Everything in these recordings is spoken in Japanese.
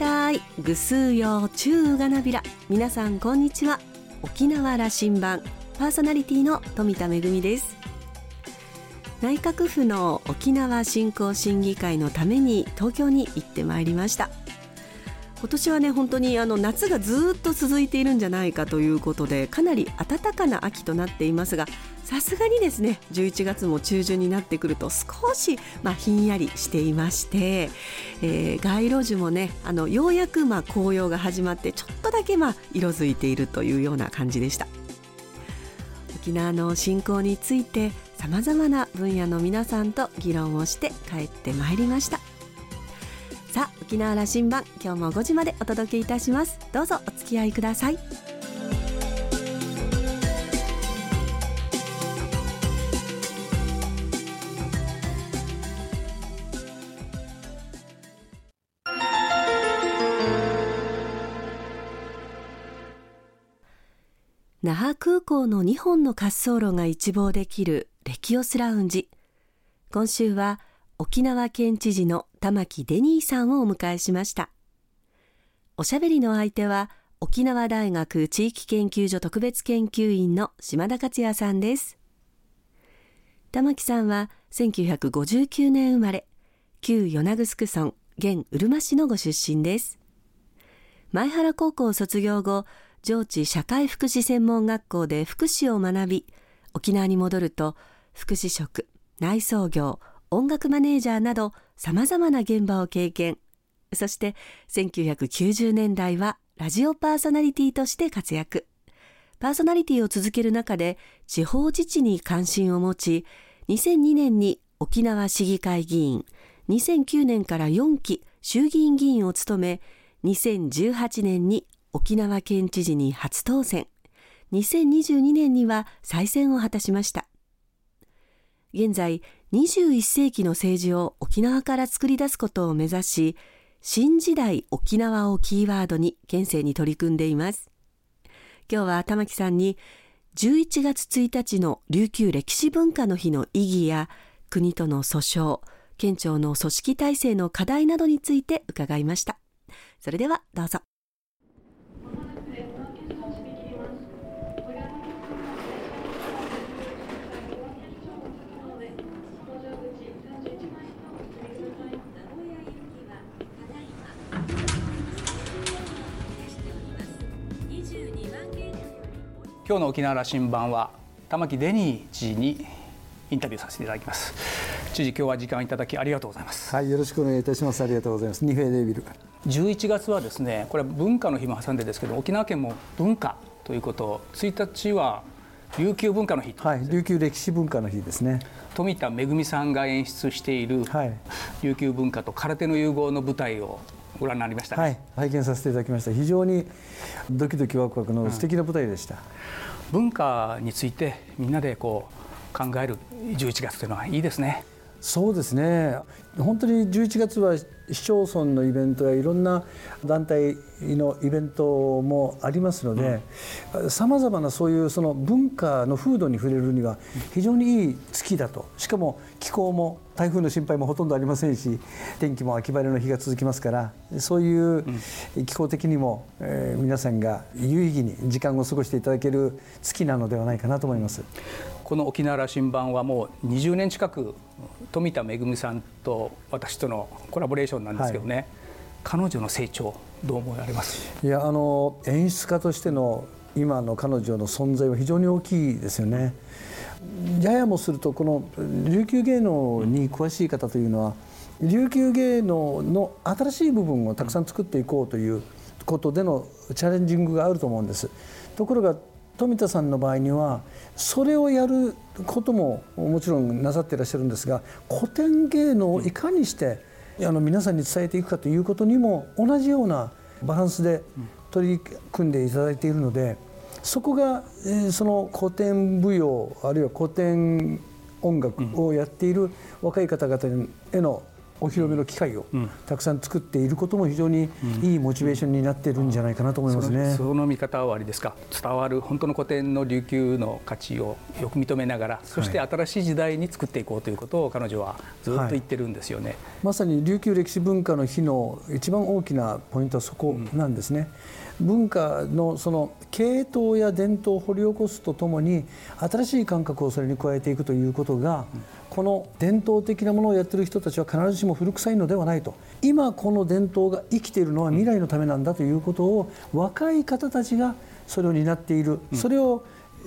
たい。ぐすうよ中がなびら。皆さんこんにちは。沖縄羅針盤。パーソナリティの富田恵です。内閣府の沖縄振興審議会のために東京に行ってまいりました。今年はね本当にあの夏がずっと続いているんじゃないかということでかなり暖かな秋となっていますがさすがにですね11月も中旬になってくると少し、まあ、ひんやりしていまして、えー、街路樹もねあのようやくまあ紅葉が始まってちょっとだけまあ色づいているというような感じでした。沖縄の振興についてさまざまな分野の皆さんと議論をして帰ってまいりました。沖縄羅針盤今日も5時までお届けいたします。どうぞお付き合いください。那覇空港の2本の滑走路が一望できるレキオスラウンジ。今週は沖縄県知事の玉城デニーさんをお迎えしました。おしゃべりの相手は沖縄大学地域研究所特別研究員の島田克也さんです。玉城さんは1959年生まれ旧与那城村現うるま市のご出身です。前原高校卒業後上智社会福祉専門学校で福祉を学び沖縄に戻ると福祉職内装業音楽マネージャーなど様々な現場を経験。そして1990年代はラジオパーソナリティとして活躍。パーソナリティを続ける中で地方自治に関心を持ち2002年に沖縄市議会議員2009年から4期衆議院議員を務め2018年に沖縄県知事に初当選。2022年には再選を果たしました。現在21世紀の政治を沖縄から作り出すことを目指し新時代沖縄をキーワードに県政に取り組んでいます。今日は玉木さんに11月1日の琉球歴史文化の日の意義や国との訴訟県庁の組織体制の課題などについて伺いました。それではどうぞ。今日の沖縄羅針盤は玉城デニー知事にインタビューさせていただきます。知事今日は時間いただきありがとうございます。はいよろしくお願いいたします。ありがとうございます。ニフェデビル。11月はですねこれは文化の日も挟んでですけど沖縄県も文化ということ1日は琉球文化の日はい琉球歴史文化の日ですね。富田恵さんが演出している、はい、琉球文化と空手の融合の舞台をご覧になりました、ね、はい拝見させていただきました。非常にドキドキワクワクの素敵な舞台でした、うん文化についてみんなでこう考える11月というのはいいですね。そうですね。本当に11月は市町村のイベントやいろんな団体のイベントもありますのでさまざまなそういうその文化の風土に触れるには非常にいい月だと。しかも気候も台風の心配もほとんどありませんし天気も秋晴れの日が続きますからそういう気候的にも、えー、皆さんが有意義に時間を過ごしていただける月なのではないかなと思います。この沖縄羅針盤はもう20年近く富田恵さんと私とのコラボレーションなんですけどね、はい、彼女の成長どう思われます？いやあの演出家としての今の彼女の存在は非常に大きいですよね。ややもするとこの琉球芸能に詳しい方というのは琉球芸能の新しい部分をたくさん作っていこうということでのチャレンジングがあると思うんです。ところが富田さんの場合にはそれをやることももちろんなさっていらっしゃるんですが古典芸能をいかにしてあの皆さんに伝えていくかということにも同じようなバランスで取り組んでいただいているのでそこが、えその古典舞踊あるいは古典音楽をやっている若い方々へのお披露目の機会をたくさん作っていることも非常にいいモチベーションになってるんじゃないかなと思いますね。その見方はありですか？伝わる本当の古典の琉球の価値をよく認めながらそして新しい時代に作っていこうということを彼女はずっと言ってるんですよね、はい、まさに琉球歴史文化の日の一番大きなポイントはそこなんですね。うん、文化のその系統や伝統を掘り起こすとともに新しい感覚をそれに加えていくということが、うんこの伝統的なものをやってる人たちは必ずしも古臭いのではないと。今この伝統が生きているのは未来のためなんだということを若い方たちがそれを担っている、それを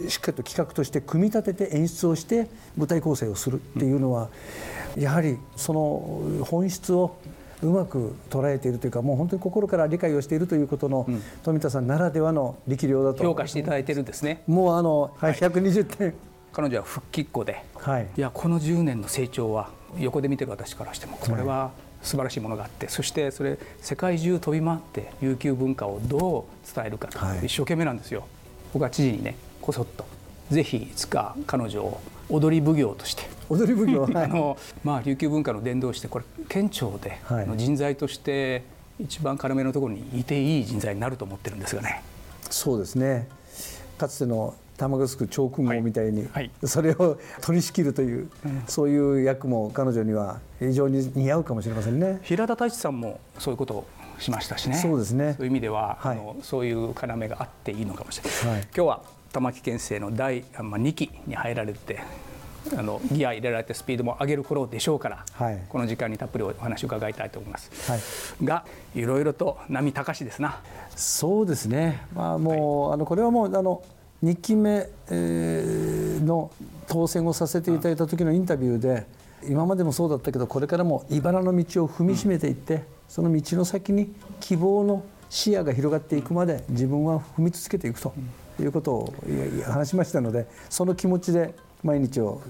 しっかりと企画として組み立てて演出をして舞台構成をするっていうのはやはりその本質をうまく捉えているというかもう本当に心から理解をしているということの、富田さんならではの力量だと。評価していただいてるんですね。もうあの、はい、120点彼女は復帰っ子で、はい、いやこの10年の成長は横で見てる私からしてもこれは素晴らしいものがあって、はい、そしてそれ世界中飛び回って琉球文化をどう伝えるかと、はい、一生懸命なんですよ。僕は知事にねこそっとぜひいつか彼女を踊り奉行として。踊り奉行、あのまあ、琉球文化の伝道してこれ県庁で、人材として一番軽めのところにいていい人材になると思ってるんですがね。そうですね。かつての玉がつく長君王みたいに、それを取り仕切るという、そういう役も彼女には非常に似合うかもしれませんね。平田太一さんもそういうことをしましたしね。そうですね。そういう意味では、はい、あのそういう要があっていいのかもしれない、はい、今日は玉城県政の第、まあ、2期に入られてあのギア入れられてスピードも上げる頃でしょうから、はい、この時間にたっぷりお話を伺いたいと思います、はい、がいろいろと波高しですな。そうですね。まあもう、はい、あのこれはもうあの2期目の当選をさせていただいた時のインタビューで今までもそうだったけどこれからも茨の道を踏みしめていってその道の先に希望の視野が広がっていくまで自分は踏み続けていくということを話しましたのでその気持ちで毎日を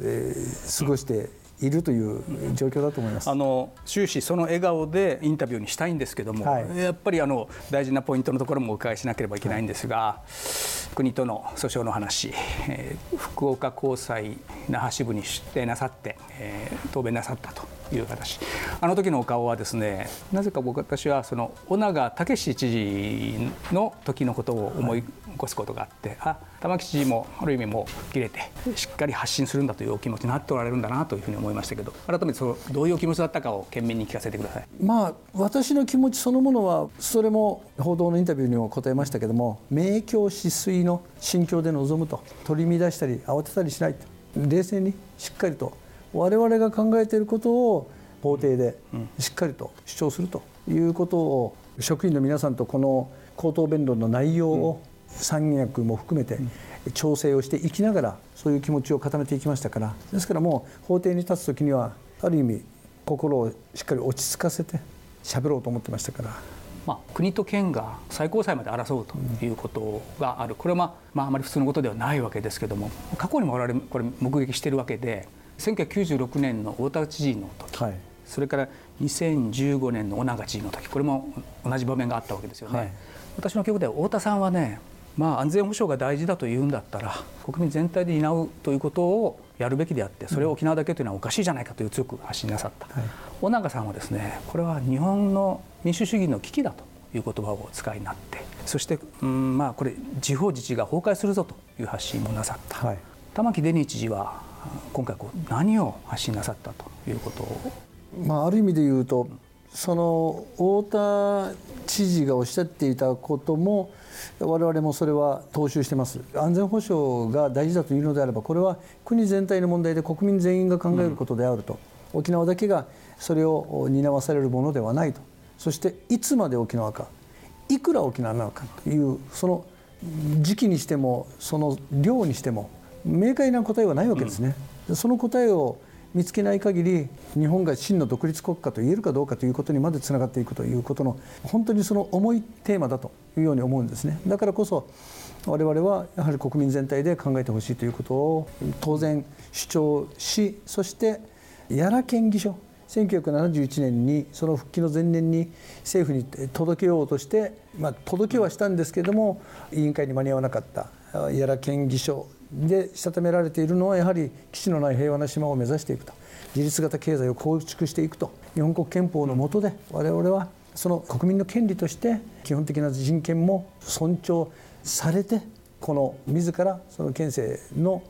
過ごしているという状況だと思います。あの終始その笑顔でインタビューにしたいんですけども、はい、やっぱりあの大事なポイントのところもお伺いしなければいけないんですが、はい、国との訴訟の話、えー、福岡高裁那覇支部に出廷なさって、えー、答弁なさったという形あの時のお顔はですねなぜか僕私はその尾長武知事の時のことを思い起こすことがあって、はい、あ玉城知事もある意味も切れてしっかり発信するんだというお気持ちになっておられるんだなというふうに思いましたけど改めてそのどういうお気持ちだったかを県民に聞かせてください。まあ私の気持ちそのものはそれも報道のインタビューにも答えましたけども明鏡止水の心境で臨むと取り乱したり慌てたりしないと冷静にしっかりと我々が考えていることを法廷でしっかりと主張するということを職員の皆さんとこの口頭弁論の内容を三役も含めて調整をしていきながらそういう気持ちを固めていきましたから。ですからもう法廷に立つ時にはある意味心をしっかり落ち着かせて喋ろうと思ってましたから。まあ、国と県が最高裁まで争うということがある、これは、まあ、まああまり普通のことではないわけですけども過去にも我々これ目撃しているわけで1996年の太田知事の時、はい、それから2015年の尾長知事の時これも同じ場面があったわけですよね。はい、私の記憶では太田さんはねまあ、安全保障が大事だというんだったら国民全体で担うということをやるべきであってそれを沖縄だけというのはおかしいじゃないかという強く発信なさった、はい、尾長さんはですねこれは日本の民主主義の危機だという言葉をお使いになってそして、うんまあ、これ地方自治が崩壊するぞという発信もなさった、はい、玉城デニー知事は今回こう何を発信なさったということを、まあ、ある意味で言うとその太田知事がおっしゃっていたことも我々もそれは踏襲してます。安全保障が大事だというのであればこれは国全体の問題で国民全員が考えることであると、うん、沖縄だけがそれを担わされるものではないと。そしていつまで沖縄か。いくら沖縄なのかというその時期にしてもその量にしても明快な答えはないわけですね。うん、その答えを見つけない限り日本が真の独立国家と言えるかどうかということにまでつながっていくということの本当にその重いテーマだというように思うんですね。だからこそ我々はやはり国民全体で考えてほしいということを当然主張しそして屋良県議所1971年にその復帰の前年に政府に届けようとして、まあ、届けはしたんですけれども委員会に間に合わなかった屋良県議所でしたためられているのはやはり基地のない平和な島を目指していくと。自立型経済を構築していくと。日本国憲法の下で我々はその国民の権利として基本的な人権も尊重されてこの自らその県政の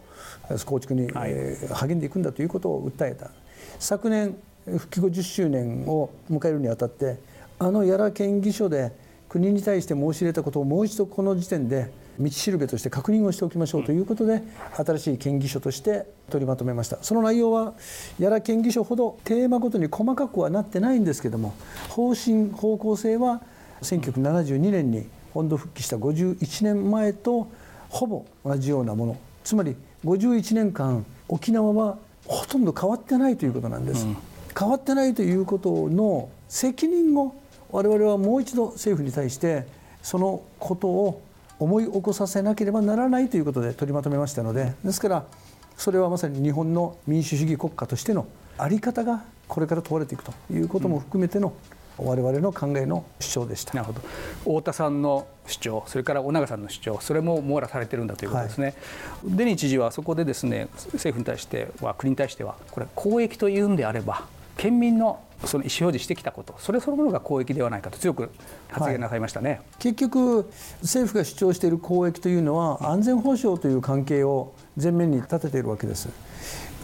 構築に励んでいくんだということを訴えた。昨年復帰後10周年を迎えるにあたってあの屋良県議所で国に対して申し入れたことをもう一度この時点で道しるべとして確認をしておきましょうということで、新しい県議所として取りまとめました。その内容は屋良県議所ほどテーマごとに細かくはなってないんですけども方針方向性は1972年に本土復帰した51年前とほぼ同じようなもの。つまり51年間沖縄はほとんど変わってないということなんです、うん、変わってないということの責任を我々はもう一度政府に対してそのことを思い起こさせなければならないということで取りまとめましたのでですからそれはまさに日本の民主主義国家としての在り方がこれから問われていくということも含めての、我々の考えの主張でした。なるほど。太田さんの主張それから尾長さんの主張それも網羅されてるんだということですね、はい、デニー知事はそこでですね政府に対しては国に対してはこれ公益というんであれば県民のその意思表示してきたことそれそのものが公益ではないかと強く発言なさいましたね、はい、結局政府が主張している公益というのは安全保障という関係を前面に立てているわけです。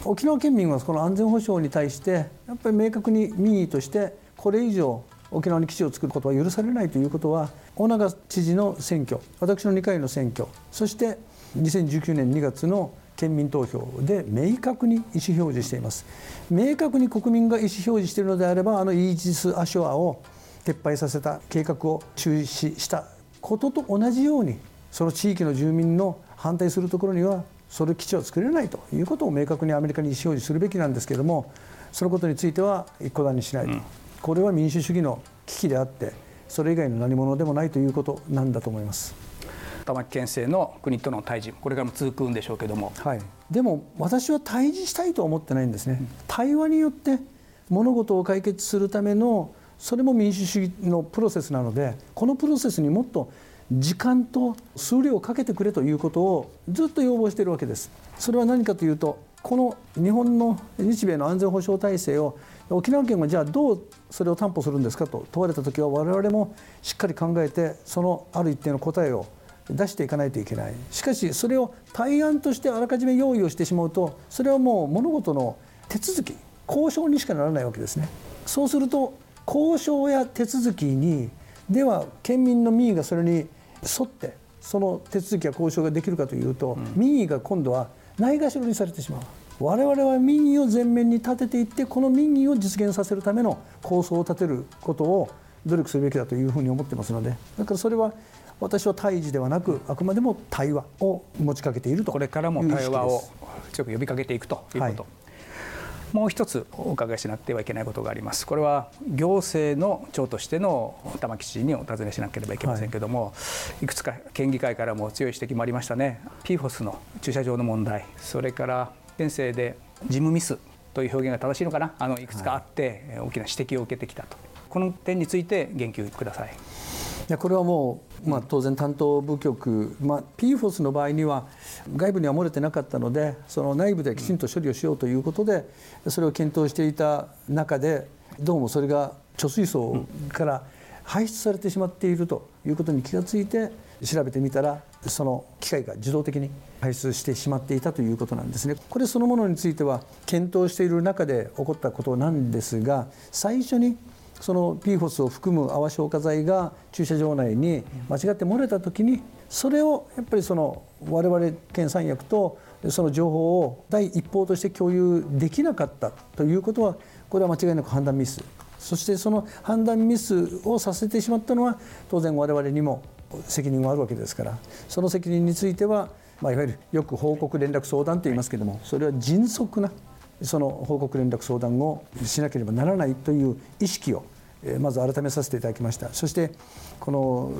沖縄県民はこの安全保障に対してやっぱり明確に民意としてこれ以上沖縄に基地を作ることは許されないということは大長知事の選挙私の2回の選挙そして2019年2月の県民投票で明確に意思表示しています。明確に国民が意思表示しているのであればあのイージス・アショアを撤廃させた計画を中止したことと同じようにその地域の住民の反対するところにはそれ基地は作れないということを明確にアメリカに意思表示するべきなんですけれどもそのことについては一個段にしないと、うん、これは民主主義の危機であってそれ以外の何者でもないということなんだと思います。玉城県政の国との対峙これからも続くんでしょうけども、はい、でも私は対峙したいとは思ってないんですね、対話によって物事を解決するためのそれも民主主義のプロセスなのでこのプロセスにもっと時間と数量をかけてくれということをずっと要望しているわけです。それは何かというとこの日本の日米の安全保障体制を沖縄県はじゃあどうそれを担保するんですかと問われた時は我々もしっかり考えてそのある一定の答えを出していかないといけない。しかしそれを対案としてあらかじめ用意をしてしまうとそれはもう物事の手続き交渉にしかならないわけですね。そうすると交渉や手続きにでは県民の民意がそれに沿ってその手続きや交渉ができるかというと、うん、民意が今度はないがしろにされてしまう。我々は民意を前面に立てていってこの民意を実現させるための構想を立てることを努力するべきだというふうに思ってますので。だからそれは私は対峙ではなくあくまでも対話を持ちかけているとこれからも対話を強く呼びかけていくということ、はい、もう一つお伺いしなくてはいけないことがあります。これは行政の長としての玉城知事にお尋ねしなければいけませんけれども、はい、いくつか県議会からも強い指摘もありましたね。PFOS の駐車場の問題。それから県政で事務ミスという表現が正しいのかな。あのいくつかあって、大きな指摘を受けてきたと。この点について言及ください。やこれはもう、まあ、当然担当部局、まあ、PFOS の場合には外部には漏れてなかったのでその内部できちんと処理をしようということでそれを検討していた中でどうもそれが貯水槽から排出されてしまっているということに気がついて調べてみたらその機械が自動的に排出してしまっていたということなんですね。これそのものについては検討している中で起こったことなんですが最初にその PFOS を含む泡消火剤が駐車場内に間違って漏れた時にそれをやっぱりその我々県三役とその情報を第一報として共有できなかったということはこれは間違いなく判断ミス。そしてその判断ミスをさせてしまったのは当然我々にも責任があるわけですから。その責任については、まあ、いわゆるよく報告連絡相談と言いますけれどもそれは迅速なその報告連絡相談をしなければならないという意識をまず改めさせていただきました。そしてこの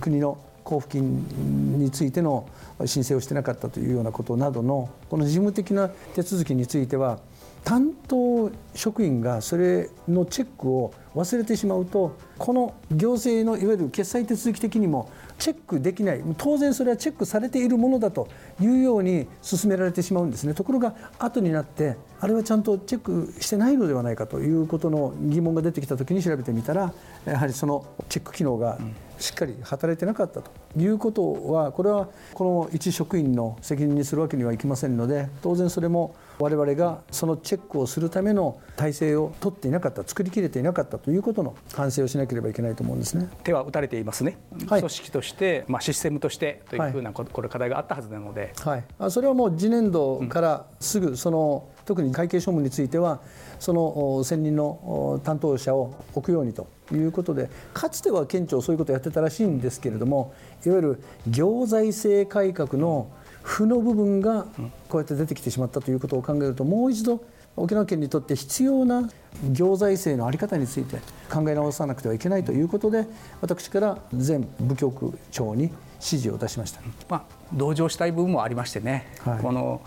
国の交付金についての申請をしてなかったというようなことなどのこの事務的な手続きについては担当職員がそれのチェックを忘れてしまうとこの行政のいわゆる決済手続き的にもチェックできない。当然それはチェックされているものだというように進められてしまうんですね。ところが後になってあれはちゃんとチェックしてないのではないかということの疑問が出てきた時に調べてみたらやはりそのチェック機能がしっかり働いてなかったということはこれはこの一職員の責任にするわけにはいきませんので当然それも我々がそのチェックをするための体制を取っていなかった作りきれていなかったということの反省をしなければいけないと思うんですね。手は打たれていますね、はい、組織として、まあ、システムとしてというふうな、これ課題があったはずなので、はい、それはもう次年度からすぐその、特に会計処分についてはその専任の担当者を置くようにということでかつては県庁そういうことをやってたらしいんですけれどもいわゆる行財政改革の負の部分がこうやって出てきてしまったということを考えるともう一度沖縄県にとって必要な行財政の在り方について考え直さなくてはいけないということで私から全部局長に指示を出しました、まあ、同情したい部分もありましてね、はい、この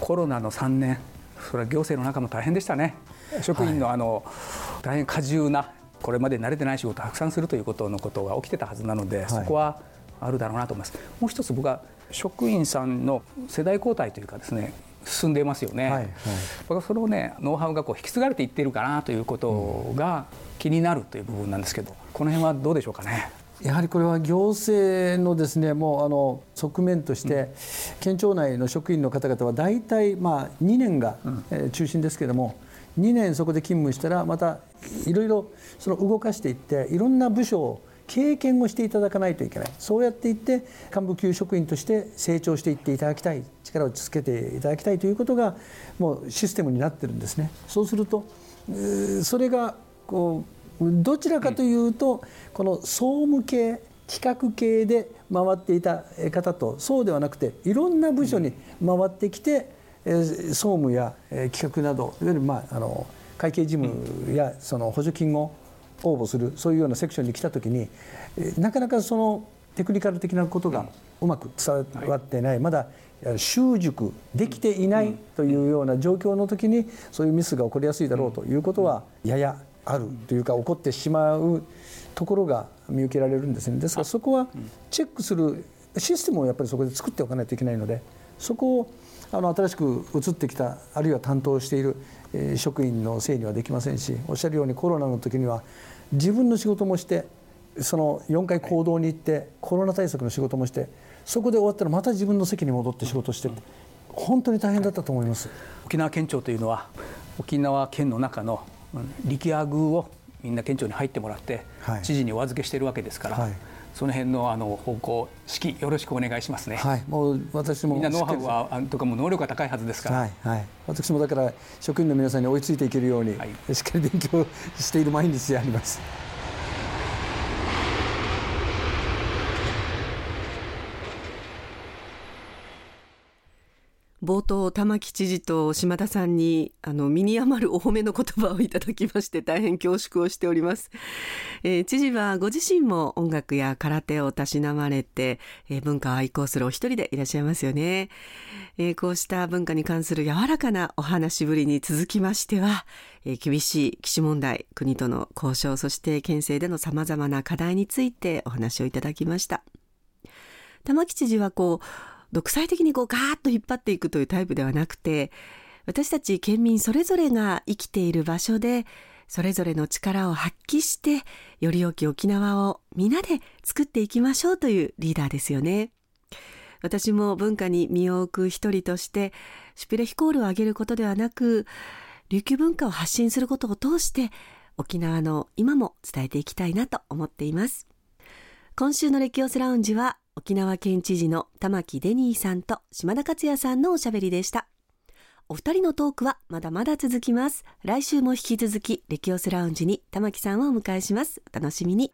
コロナの3年それは行政の中も大変でしたね。職員のあの、大変過重なこれまで慣れてない仕事をたくさんするということのことが起きてたはずなので、そこはあるだろうなと思います。もう一つ僕は職員さんの世代交代というかですね進んでいますよね、はいはい、それをねノウハウがこう引き継がれていっているかなということが気になるという部分なんですけどこの辺はどうでしょうかね。やはりこれは行政のですねもうあの側面として、県庁内の職員の方々は大体まあ2年が中心ですけれども、2年そこで勤務したらまたいろいろその動かしていっていろんな部署を経験をしていただかないといけないそうやっていって幹部級職員として成長していっていただきたい力をつけていただきたいということがもうシステムになってるんですね。そうするとそれがこうどちらかというとこの総務系企画系で回っていた方とそうではなくていろんな部署に回ってきて総務や企画などいわゆるまああの会計事務やその補助金を応募するそういうようなセクションに来た時になかなかそのテクニカル的なことがうまく伝わってない、まだ習熟できていないというような状況の時にそういうミスが起こりやすいだろうということはややあるというか起こってしまうところが見受けられるんですね。ですからそこはチェックするシステムをやっぱりそこで作っておかないといけないのでそこをあの新しく移ってきたあるいは担当している職員のせいにはできませんしおっしゃるようにコロナの時には自分の仕事もしてその4回行動に行ってコロナ対策の仕事もしてそこで終わったらまた自分の席に戻って仕事して本当に大変だったと思います、沖縄県庁というのは沖縄県の中の力也宮をみんな県庁に入ってもらって、知事にお預けしているわけですから、はい、その辺のあの方向指揮よろしくお願いしますね。はい、もう私もみんなノウハウはとかも能力が高いはずですから。はい、はい、私もだから職員の皆さんに追いついていけるように、はい、しっかり勉強している毎日であります。冒頭玉城知事と島田さんにあの身に余るお褒めの言葉をいただきまして大変恐縮をしております、えー、知事はご自身も音楽や空手をたしなまれて、えー、文化を愛好するお一人でいらっしゃいますよね、えー、こうした文化に関する柔らかなお話ぶりに続きましては、え厳しい基地問題国との交渉そして県政でのさまざまな課題についてお話をいただきました。玉城知事はこう独裁的にこうガーッと引っ張っていくというタイプではなくて私たち県民それぞれが生きている場所でそれぞれの力を発揮してより良き沖縄を皆で作っていきましょうというリーダーですよね。私も文化に身を置く一人としてシュピレヒコールを上げることではなく琉球文化を発信することを通して沖縄の今も伝えていきたいなと思っています。今週のレキオスラウンジは沖縄県知事の玉城デニーさんと島田克也さんのおしゃべりでした。お二人のトークはまだまだ続きます。来週も引き続き、レキオスラウンジに玉木さんをお迎えします。お楽しみに。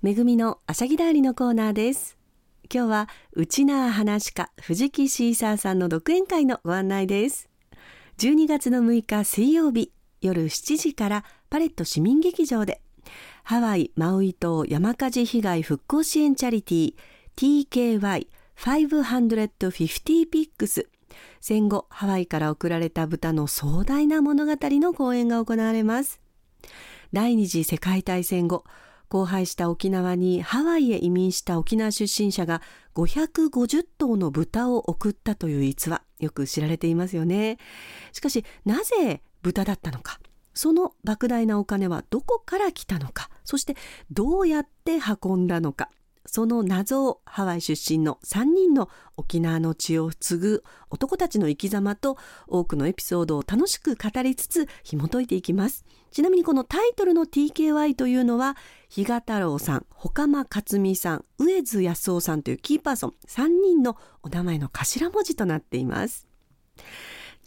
めぐみのあしゃぎだりのコーナーです。今日は、うちなあ話家、藤木シーサーさんの独演会のご案内です。12月の6日水曜日、夜7時からパレット市民劇場でハワイ・マウイ島山火事被害復興支援チャリティ TKY550 ピックス。戦後ハワイから送られた豚の壮大な物語の公演が行われます。第二次世界大戦後荒廃した沖縄にハワイへ移民した沖縄出身者が550頭の豚を送ったという逸話。よく知られていますよね。しかしなぜ豚だったのか。その莫大なお金はどこから来たのかそしてどうやって運んだのかその謎をハワイ出身の3人の沖縄の血を継ぐ男たちの生き様と多くのエピソードを楽しく語りつつ紐解いていきます。ちなみにこのタイトルの TKY というのは比嘉太郎さん、岡間克美さん、上津康夫さんというキーパーソン3人のお名前の頭文字となっています。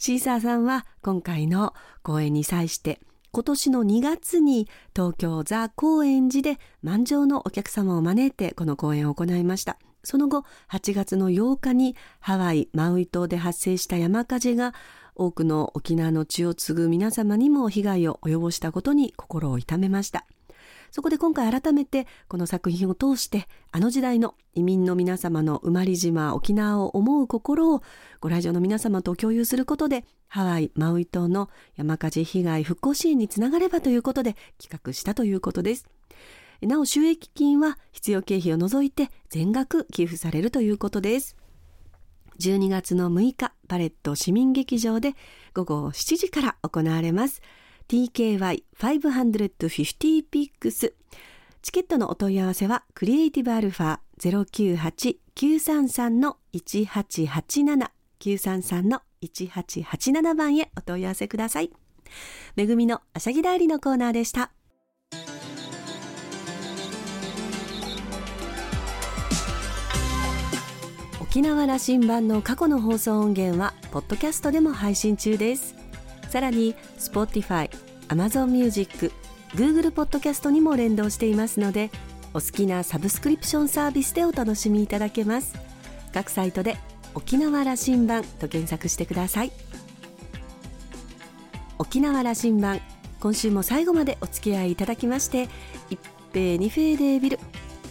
シーサーさんは今回の講演に際して今年の2月に東京ザ・高円寺で満場のお客様を招いてこの講演を行いました。その後、8月の8日にハワイ・マウイ島で発生した山火事が多くの沖縄の血を継ぐ皆様にも被害を及ぼしたことに心を痛めました。そこで今回改めてこの作品を通してあの時代の移民の皆様の生まれ島沖縄を思う心をご来場の皆様と共有することでハワイ・マウイ島の山火事被害復興支援につながればということで企画したということです。なお収益金は必要経費を除いて全額寄付されるということです。12月の6日、パレット市民劇場で午後7時から行われます。TKY550 ピックスチケットのお問い合わせはクリエイティブアルファ098-933の1887 933の1887番へお問い合わせください。めぐみのあしゃぎだいりのコーナーでした。沖縄羅針盤の過去の放送音源はポッドキャストでも配信中です。さらに Spotify、Amazon Music、Google Podcast にも連動していますのでお好きなサブスクリプションサービスでお楽しみいただけます。各サイトで沖縄羅針盤と検索してください。沖縄羅針盤今週も最後までお付き合いいただきまして一平二平デービル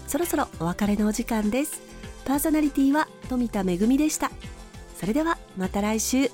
そろそろお別れのお時間です。パーソナリティは富田恵でした。それではまた来週。